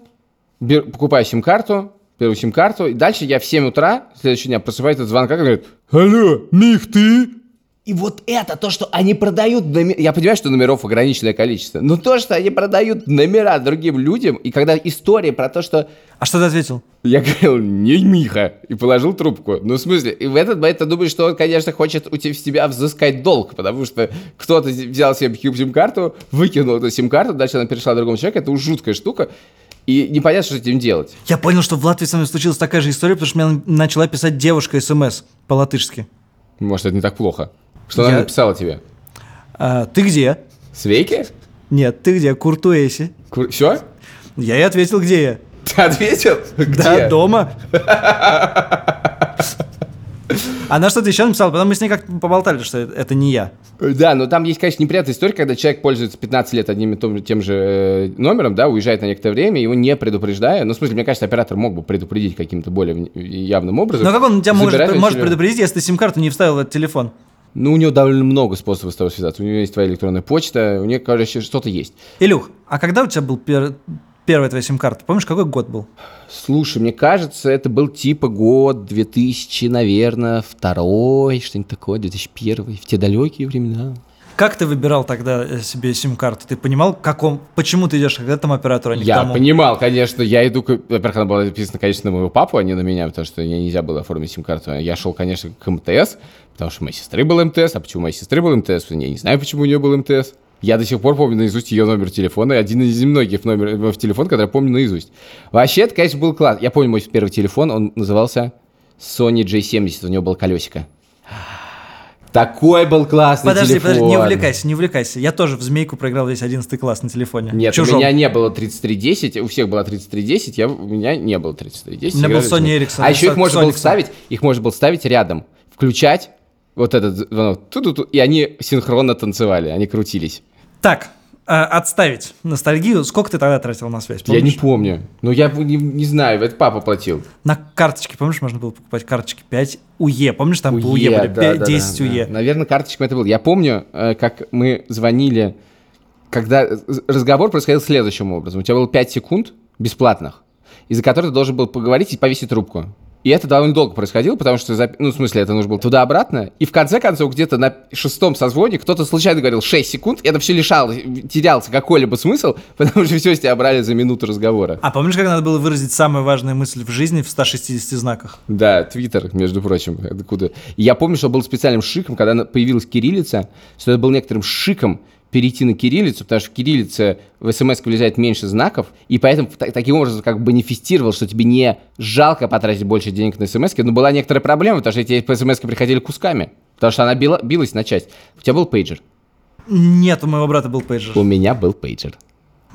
бер- покупаю сим-карту, беру сим-карту, и дальше я в 7 утра, следующего дня, просыпаюсь от звонка, говорит, «Алло, Мих, ты?» И вот это, то, что они продают номера... Я понимаю, что номеров ограниченное количество, но то, что они продают номера другим людям, и когда история про то, что А что ты ответил? я говорил, не Миха, и положил трубку. Ну, в смысле, и в этот момент ты думаешь, что он, конечно, хочет у тебя, с тебя взыскать долг, потому что кто-то взял себе сим-карту, выкинул эту сим-карту, дальше она перешла другому человеку, это уж жуткая штука, и непонятно, что с этим делать. Я понял, что в Латвии со мной случилась такая же история, потому что мне начала писать девушка СМС по-латышски. Может, это не так плохо. Что Я- она написала тебе? А, ты где? Свейки? Нет, ты где? Куртуэси. Все? Я ей ответил, где я. Ты ответил? Да, Где? дома. Она что-то еще написала, потом мы с ней как-то поболтали, что это не я. Да, но там есть, конечно, неприятная история, когда человек пользуется 15 лет одним и том, тем же э, номером, да, уезжает на некоторое время, его не предупреждая. Ну, в смысле, мне кажется, оператор мог бы предупредить каким-то более явным образом. Но как он тебя может, может предупредить, если ты сим-карту не вставил в этот телефон? Ну, у него довольно много способов с тобой связаться. У него есть твоя электронная почта, у него, короче, что-то есть. Илюх, а когда у тебя был пер- первая твоя сим-карта? Помнишь, какой год был? Слушай, мне кажется, это был типа год 2000, наверное, второй, что-нибудь такое, 2001, в те далекие времена. Как ты выбирал тогда э, себе сим-карту? Ты понимал, каком, почему ты идешь к этому оператору, а не к Я тому? понимал, конечно, я иду, к- во-первых, она была записана, конечно, на моего папу, а не на меня, потому что мне нельзя было оформить сим-карту. Я шел, конечно, к МТС, потому что у моей сестры был МТС, а почему у моей сестры был МТС, я не знаю, почему у нее был МТС. Я до сих пор помню наизусть ее номер телефона, один из немногих номеров телефона, который я помню наизусть. Вообще, это, конечно, был класс. Я помню мой первый телефон, он назывался Sony J70, у него было колесико. Такой был классный Подожди, телефон. подожди, не увлекайся, не увлекайся. Я тоже в змейку проиграл весь 11 класс на телефоне. Нет, Чужом. у меня не было 3310, у всех было 3310, я, у меня не было 3310. У меня был Sony. Ericsson, А еще их можно было ставить, их можно было ставить рядом, включать вот этот звонок, ту-ту-ту, и они синхронно танцевали, они крутились. Так, э, отставить ностальгию. Сколько ты тогда тратил на связь? Я не помнишь? помню, но я не, не знаю, это папа платил. На карточке, помнишь, можно было покупать карточки 5 УЕ. Помнишь, там по УЕ УЕ, были? да, Пять- да, 10 да, УЕ. да. Наверное, карточками это было. Я помню, э, как мы звонили, когда разговор происходил следующим образом. У тебя было 5 секунд бесплатных, из-за которых ты должен был поговорить и повесить трубку. И это довольно долго происходило, потому что, ну, в смысле, это нужно было туда-обратно. И в конце концов, где-то на шестом созвоне кто-то случайно говорил 6 секунд, и это все лишало, терялся какой-либо смысл, потому что все с тебя брали за минуту разговора. А помнишь, как надо было выразить самую важную мысль в жизни в 160 знаках? Да, Твиттер, между прочим, откуда. И я помню, что был специальным шиком, когда появилась кириллица, что это был некоторым шиком перейти на кириллицу, потому что в кириллице в смс влезает меньше знаков, и поэтому та- таким образом как бы манифестировал, что тебе не жалко потратить больше денег на смс, но была некоторая проблема, потому что эти смс приходили кусками, потому что она била- билась на часть. У тебя был пейджер? Нет, у моего брата был пейджер. У меня был пейджер.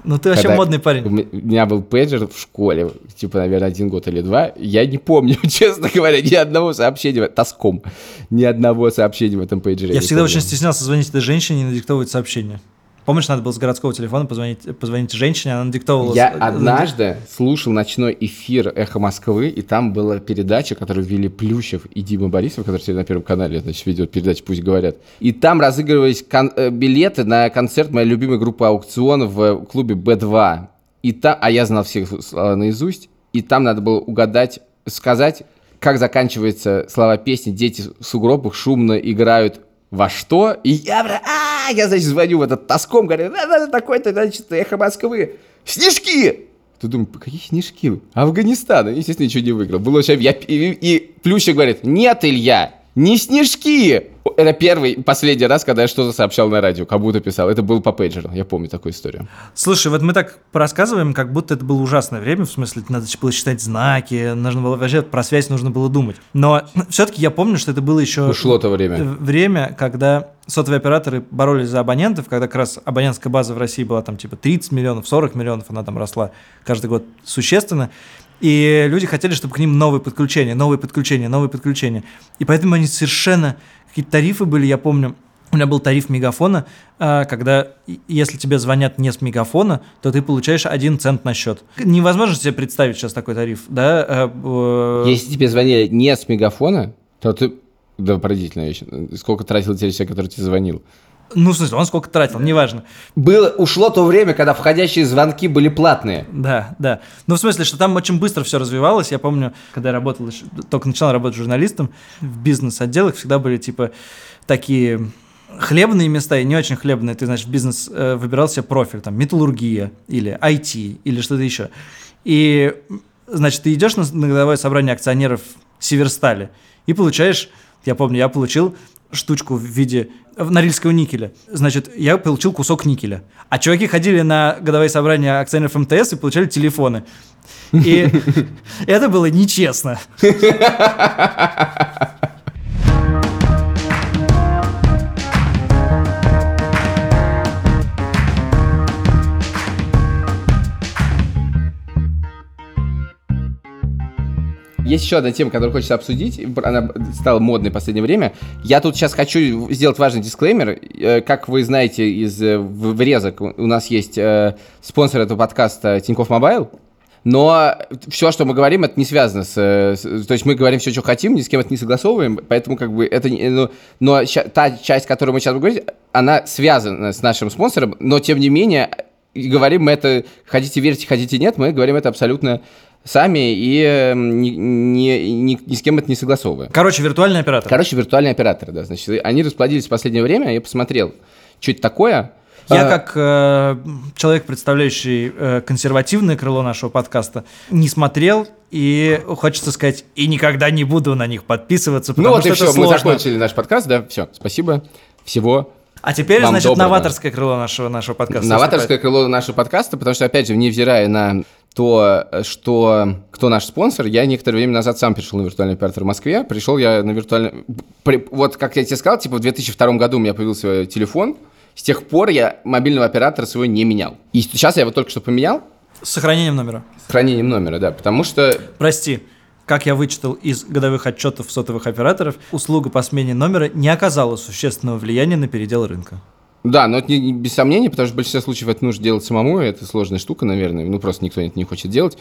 Ну ты вообще Когда модный парень. у меня был пейджер в школе, типа, наверное, один год или два. Я не помню, честно говоря, ни одного сообщения, тоском, ни одного сообщения в этом пейджере. Я всегда помню. очень стеснялся звонить этой женщине и надиктовывать сообщение. Помнишь, надо было с городского телефона позвонить, позвонить женщине, она надиктовывала... Я однажды слушал ночной эфир «Эхо Москвы», и там была передача, которую вели Плющев и Дима Борисов, который теперь на Первом канале, значит, ведет передачу «Пусть говорят». И там разыгрывались кон- э, билеты на концерт моей любимой группы «Аукцион» в клубе «Б2». И та... А я знал всех слова наизусть, и там надо было угадать, сказать, как заканчивается слова песни «Дети в сугробах шумно играют во что?» И я, а, я, значит, звоню в этот тоском, говорю, «Да-да-да, такой-то, значит, эхо Москвы. Снежки! Ты думаешь, какие снежки? Афганистан. И, Естественно, ничего не выиграл. Было вообще... Я, и, и Плющик говорит, нет, Илья, не снежки! Это первый последний раз, когда я что-то сообщал на радио, как будто писал. Это был по пейджеру, я помню такую историю. Слушай, вот мы так рассказываем, как будто это было ужасное время, в смысле, надо было считать знаки, нужно было вообще про связь нужно было думать. Но все-таки я помню, что это было еще Ушло то время. время, когда сотовые операторы боролись за абонентов, когда как раз абонентская база в России была там типа 30 миллионов, 40 миллионов, она там росла каждый год существенно. И люди хотели, чтобы к ним новые подключения, новые подключения, новые подключения. И поэтому они совершенно... Какие-то тарифы были, я помню, у меня был тариф мегафона, а, когда если тебе звонят не с мегафона, то ты получаешь один цент на счет. Невозможно себе представить сейчас такой тариф, да? а, Если тебе звонили не с мегафона, то ты... Да, вещь. Сколько тратил тебе человек, который тебе звонил? Ну, в смысле, он сколько тратил, неважно. Было, ушло то время, когда входящие звонки были платные. Да, да. Ну, в смысле, что там очень быстро все развивалось. Я помню, когда я работал, только начинал работать журналистом, в бизнес-отделах всегда были, типа, такие хлебные места и не очень хлебные. Ты, значит, в бизнес э, выбирал себе профиль, там, металлургия или IT или что-то еще. И, значит, ты идешь на, на годовое собрание акционеров Северстали и получаешь, я помню, я получил штучку в виде в- норильского никеля. Значит, я получил кусок никеля. А чуваки ходили на годовые собрания акционеров МТС и получали телефоны. И это было нечестно. Есть еще одна тема, которую хочется обсудить. Она стала модной в последнее время. Я тут сейчас хочу сделать важный дисклеймер. Э, Как вы знаете из э, врезок, у нас есть э, спонсор этого подкаста Тинькофф Мобайл. Но все, что мы говорим, это не связано с, с- То есть мы говорим все, что хотим, ни с кем это не согласовываем, поэтому как бы это... не- ну, но ща- та часть, которую мы сейчас будем говорить, она связана с нашим спонсором, но тем не менее говорим мы это... Хотите верьте, хотите нет, мы говорим это абсолютно сами и э, ни, ни- ни- ни с кем это не согласовываем. Короче, виртуальный оператор. Короче, виртуальные операторы, да, значит, они расплодились в последнее время, я посмотрел, что это такое. Я А, как э, человек, представляющий э, консервативное крыло нашего подкаста, не смотрел и хочется сказать, и никогда не буду на них подписываться, Ну потому вот что и это все, мы сложно. закончили наш подкаст, да, все, спасибо, всего. А теперь, Вам значит, доброго. новаторское крыло нашего, нашего подкаста. Новаторское крыло нашего подкаста, потому что, опять же, невзирая на то, что кто наш спонсор, я некоторое время назад сам перешел на виртуальный оператор в Москве. Пришел я на виртуальный... Вот как я тебе сказал, типа в 2002 году у меня появился телефон, с тех пор я мобильного оператора своего не менял. И сейчас я его только что поменял, С сохранением номера. с хранением номера, да, потому что Прости, как я вычитал из годовых отчетов сотовых операторов, услуга по смене номера не оказала существенного влияния на передел рынка. Да, но это не, не без сомнений, потому что в большинстве случаев это нужно делать самому, это сложная штука, наверное, ну просто никто это не хочет делать.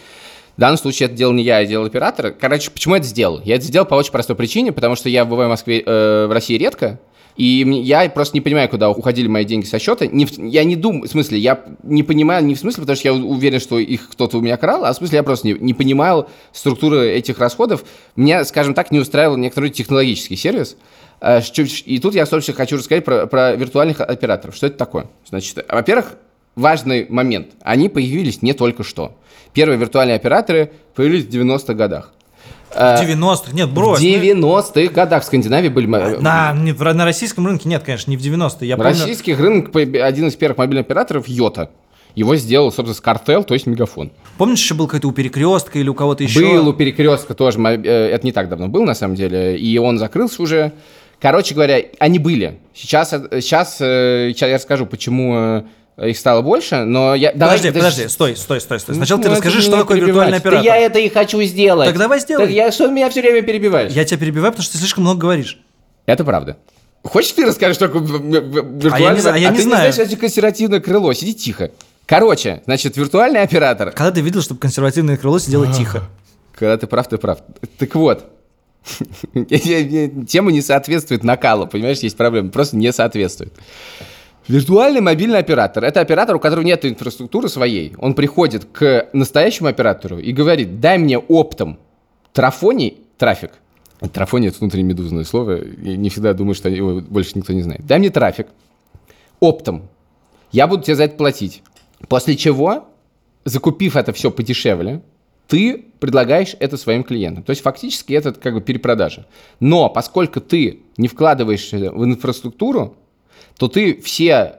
В данном случае это делал не я, а делал оператор. Короче, почему я это сделал? Я это сделал по очень простой причине, потому что я бываю в Москве, э, в России редко, и я просто не понимаю, куда уходили мои деньги со счета. Не в- я не думаю, в смысле, я не понимаю, не в смысле, потому что я уверен, что их кто-то у меня крал, а в смысле я просто не, не понимал структуры этих расходов. Меня, скажем так, не устраивал некоторый технологический сервис. Что- И тут я, собственно, хочу рассказать про, про виртуальных операторов. Что это такое? Значит, во-первых, важный момент. Они появились не только что. Первые виртуальные операторы появились в 90-х годах. В Э, 90-х, нет, В брось. ну, 90-х годах в Скандинавии были... На, в- на российском рынке нет, конечно, не в 90-е. Я На помню, российских рынок один из первых мобильных операторов Йота. Его сделал, собственно, Скартел, то есть Мегафон. помнишь, еще был какой-то у перекрестка или у кого-то еще? Был у Перекрестка тоже, э, это не так давно был, на самом деле, и он закрылся уже. Короче говоря, они были. Сейчас, э, сейчас, сейчас я расскажу, почему, их стало больше, но я... давай- Подожди, да- подожди, стой, стой, стой, стой. Сначала ты Ну, расскажи, что такое виртуальный оператор. Да я это и хочу сделать. Так давай сделай. Так я, что меня все время перебиваешь? Я тебя перебиваю, потому что ты слишком много говоришь. Это правда. Хочешь, ты расскажешь, что такое виртуальный... А я не знаю, а я не ты знаю. не знаешь, это консервативное крыло. Сиди тихо. Короче, значит, виртуальный оператор... Когда ты видел, чтобы консервативное крыло сидело тихо? Когда ты прав, ты прав. Так вот, тема не соответствует накалу, понимаешь, есть проблема, просто не соответствует. Виртуальный мобильный оператор – это оператор, у которого нет инфраструктуры своей. Он приходит к настоящему оператору и говорит, дай мне оптом трафоний трафик. Трафоний – это внутреннее медузное слово, я не всегда думаю, что его больше никто не знает. Дай мне трафик оптом. Я буду тебе за это платить. После чего, закупив это все подешевле, ты предлагаешь это своим клиентам. То есть фактически это как бы перепродажа. Но поскольку ты не вкладываешься в инфраструктуру, то ты все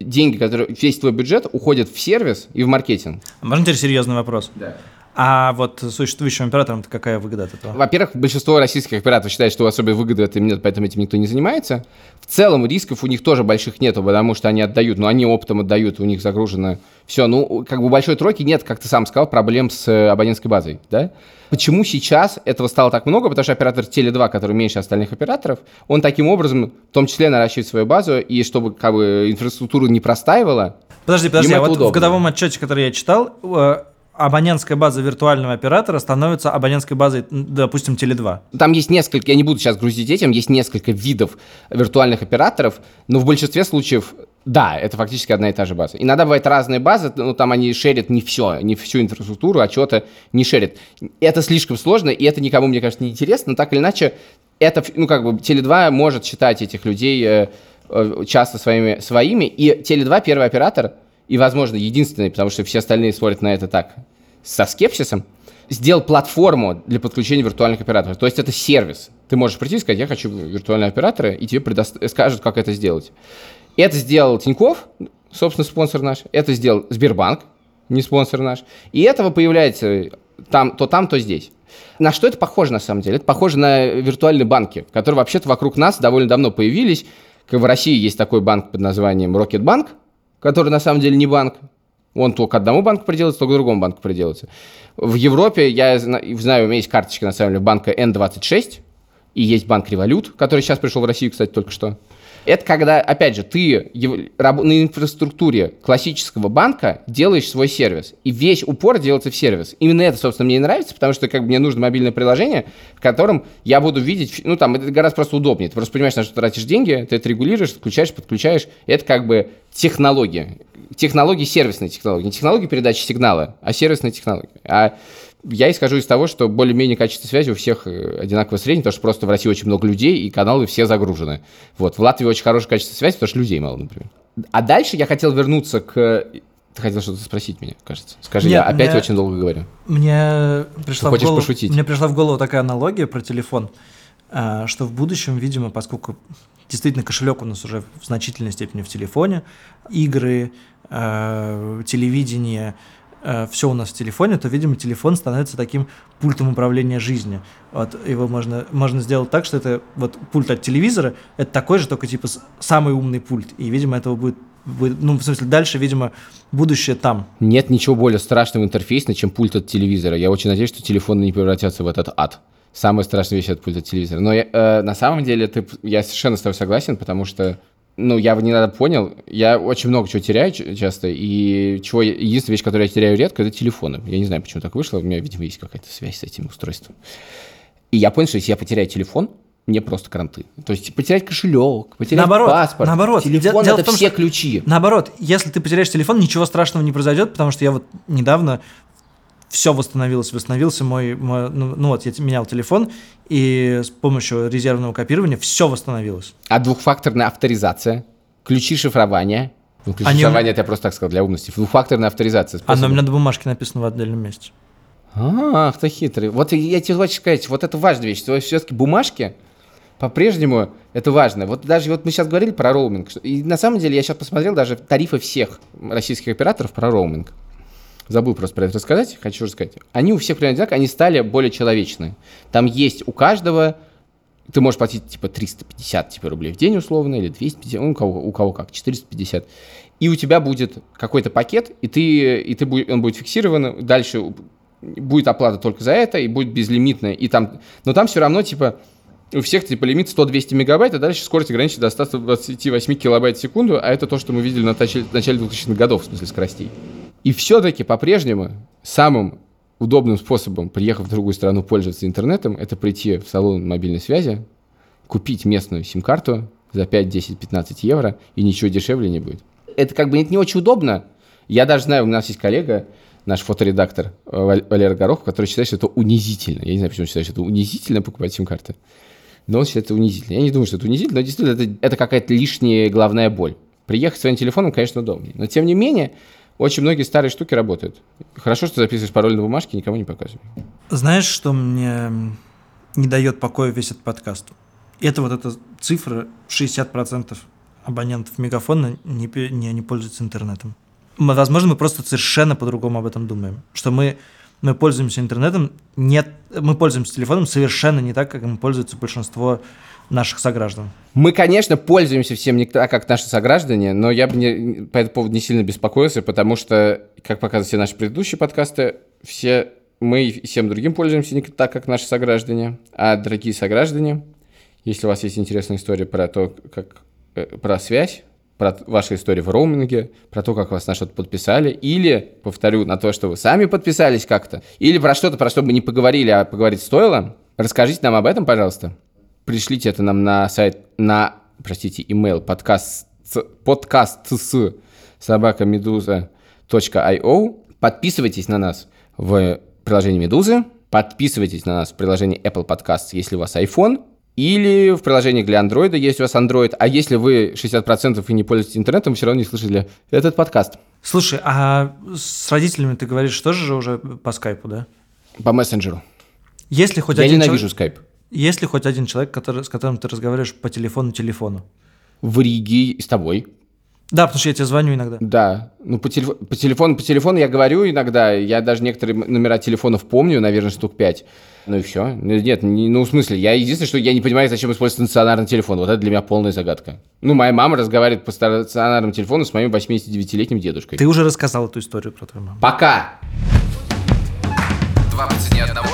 деньги, которые весь твой бюджет уходит в сервис и в маркетинг. А Можно теперь серьезный вопрос? Да. А вот существующим операторам какая выгода от этого? Во-первых, большинство российских операторов считает, что особой выгоды от им нет, поэтому этим никто не занимается. В целом рисков у них тоже больших нету, потому что они отдают, но они оптом отдают, у них загружено все. Ну, как бы у большой тройки нет, как ты сам сказал, проблем с э, абонентской базой, да? Почему сейчас этого стало так много? Потому что оператор Теле2, который меньше остальных операторов, он таким образом, в том числе, наращивает свою базу, и чтобы как бы инфраструктура не простаивала, Подожди, подожди, а это вот в удобно. годовом отчете, который я читал, э, абонентская база виртуального оператора становится абонентской базой, допустим, Теле2. Там есть несколько, я не буду сейчас грузить этим, есть несколько видов виртуальных операторов, но в большинстве случаев, да, это фактически одна и та же база. Иногда бывают разные базы, но там они шерят не все, не всю инфраструктуру, а что-то не шерят. Это слишком сложно, и это никому, мне кажется, не интересно, но так или иначе, это, ну, как бы, Теле2 может считать этих людей э, э, часто своими, своими, и Теле2 первый оператор, и, возможно, единственный, потому что все остальные смотрят на это так, со скепсисом, сделал платформу для подключения виртуальных операторов. То есть это сервис. Ты можешь прийти и сказать, я хочу виртуальные операторы, и тебе предост- скажут, как это сделать. Это сделал Тиньков, собственно, спонсор наш. Это сделал Сбербанк, не спонсор наш. И этого появляется там, то там, то здесь. На что это похоже на самом деле? Это похоже на виртуальные банки, которые вообще-то вокруг нас довольно давно появились. В России есть такой банк под названием Рокетбанк, который на самом деле не банк. Он то к одному банку приделается, то к другому банку приделается. В Европе, я зна- знаю, у меня есть карточка, на самом деле, банка N26, и есть банк Револют, который сейчас пришел в Россию, кстати, только что. Это когда, опять же, ты на инфраструктуре классического банка делаешь свой сервис. И весь упор делается в сервис. Именно это, собственно, мне и нравится, потому что как бы, мне нужно мобильное приложение, в котором я буду видеть, ну там это гораздо просто удобнее. Ты просто понимаешь, на что тратишь деньги, ты это регулируешь, включаешь, подключаешь. Это как бы технология. Технологии, сервисные технологии. Не технологии передачи сигнала, а сервисные технологии. А я исхожу из того, что более-менее качество связи у всех э, одинаково среднее, потому что просто в России очень много людей, и каналы все загружены. Вот. В Латвии очень хорошее качество связи, потому что людей мало, например. А дальше я хотел вернуться к... Ты хотел что-то спросить меня, кажется. Скажи, Нет, я опять мне- очень долго говорю. Мне пришла, в хочешь голову, пошутить? мне пришла в голову такая аналогия про телефон, а, что в будущем, видимо, поскольку действительно кошелек у нас уже в значительной степени в телефоне, игры, а, телевидение, все у нас в телефоне, то, видимо, телефон становится таким пультом управления жизнью. Вот его можно, можно сделать так, что это вот пульт от телевизора, это такой же, только типа самый умный пульт. И, видимо, этого будет, ну, в смысле, дальше, видимо, будущее там. Нет ничего более страшного интерфейсно, чем пульт от телевизора. Я очень надеюсь, что телефоны не превратятся в этот ад. Самая страшная вещь – от телевизора. Но э, на самом деле ты, я совершенно с тобой согласен, потому что ну, я не надо понял, я очень много чего теряю часто, и чего, единственная вещь, которую я теряю редко, это телефоны. Я не знаю, почему так вышло, у меня, видимо, есть какая-то связь с этим устройством. И я понял, что если я потеряю телефон, мне просто кранты. То есть потерять кошелек, потерять Наоборот, паспорт. наоборот. Телефон это том, все что- ключи. Наоборот, если ты потеряешь телефон, ничего страшного не произойдет, потому что я вот недавно все восстановилось, восстановился мой, мой- ну, ну вот я менял телефон, и с помощью резервного копирования все восстановилось. А двухфакторная авторизация, ключи шифрования. Ну, ключи Они шифрования, это я просто так сказал для умности. Двухфакторная авторизация. Оно у способ- меня на бумажке написано в отдельном месте. Ах, ты хитрый. Вот я тебе хочу сказать, вот это важная вещь. что Все-таки бумажки по-прежнему это важно. Вот даже вот мы сейчас говорили про роуминг. И на самом деле я сейчас посмотрел даже тарифы всех российских операторов про роуминг. Забыл просто про это рассказать, хочу рассказать. Они у всех примерно одинаковые, они стали более человечные. Там есть у каждого ты можешь платить типа 350 типа, рублей в день условно, или 250, ну, у кого, у кого как, 450. И у тебя будет какой-то пакет, и, ты, и ты, он будет фиксирован, дальше будет оплата только за это, и будет безлимитная, и там, но там все равно, типа, у всех, типа, лимит 100-200 мегабайт, а дальше скорость ограничена до 128 килобайт в секунду, а это то, что мы видели на начале, начале 2000-х годов, в смысле скоростей. И все-таки по-прежнему самым удобным способом, приехав в другую страну, пользоваться интернетом, это прийти в салон мобильной связи, купить местную сим-карту за 5, 10, 15 евро, и ничего дешевле не будет. Это как бы это не очень удобно. Я даже знаю, у нас есть коллега, наш фоторедактор Валера Горохов, который считает, что это унизительно. Я не знаю, почему он считает, что это унизительно покупать сим-карты. Но он считает это унизительно. Я не думаю, что это унизительно, но действительно это, это какая-то лишняя головная боль. Приехать своим телефоном, конечно, удобнее. Но тем не менее, очень многие старые штуки работают. Хорошо, что записываешь пароль на бумажке, никому не показывай. Знаешь, что мне не дает покоя весь этот подкаст? Это вот эта цифра 60% абонентов мегафона не, не, не пользуются интернетом. Мы- Возможно, мы просто совершенно по-другому об этом думаем. Что мы, мы пользуемся интернетом, нет, мы пользуемся телефоном совершенно не так, как им пользуется большинство наших сограждан. Мы, конечно, пользуемся всем не так, как наши сограждане, но я бы не, по этому поводу не сильно беспокоился, потому что, как показывают все наши предыдущие подкасты, все мы и всем другим пользуемся не так, как наши сограждане. А, дорогие сограждане, если у вас есть интересная история про то, как э, про связь, про ваши истории в роуминге, про то, как вас на что-то подписали, или, повторю, на то, что вы сами подписались как-то, или про что-то, про что мы не поговорили, а поговорить стоило, расскажите нам об этом, пожалуйста. Пришлите это нам на сайт, на, простите, email подкаст, подкаст с собакамедуза.io. Подписывайтесь на нас в приложении Медузы, подписывайтесь на нас в приложении Apple Podcasts, если у вас iPhone, или в приложениях для Android, если у вас Android, а если вы 60% и не пользуетесь интернетом, вы все равно не слышали этот подкаст. Слушай, а с родителями ты говоришь тоже же уже по скайпу, да? По мессенджеру. Если хоть Я один ненавижу человек, скайп. есть ли хоть один человек, который, с которым ты разговариваешь по телефону телефону? В Риге с тобой. Да, потому что я тебе звоню иногда. Да, ну по, телеф- по телефону, по телефону я говорю иногда, я даже некоторые номера телефонов помню, наверное, штук 5. Ну и все. Нет, не- ну в смысле, я единственное, что я не понимаю, зачем использовать стационарный телефон. Вот это для меня полная загадка. Ну, моя мама разговаривает по стационарному телефону с моим 89-летним дедушкой. Ты уже рассказал эту историю про твою маму. Пока! Два по цене одного.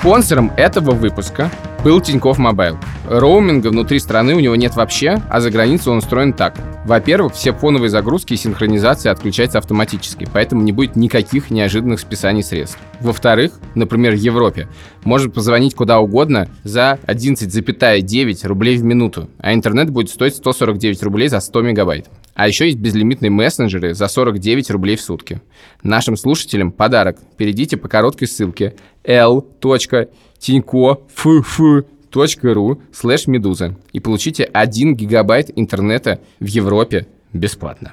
Спонсором этого выпуска был Тинькофф Мобайл. Роуминга внутри страны у него нет вообще, а за границу он устроен так. Во-первых, все фоновые загрузки и синхронизация отключаются автоматически, поэтому не будет никаких неожиданных списаний средств. Во-вторых, например, в Европе можно позвонить куда угодно за 11,9 рублей в минуту, а интернет будет стоить 149 рублей за 100 мегабайт. А еще есть безлимитные мессенджеры за 49 рублей в сутки. Нашим слушателям подарок. Перейдите по короткой ссылке l.tinkoff.ru слэш медуза и получите 1 гигабайт интернета в Европе бесплатно.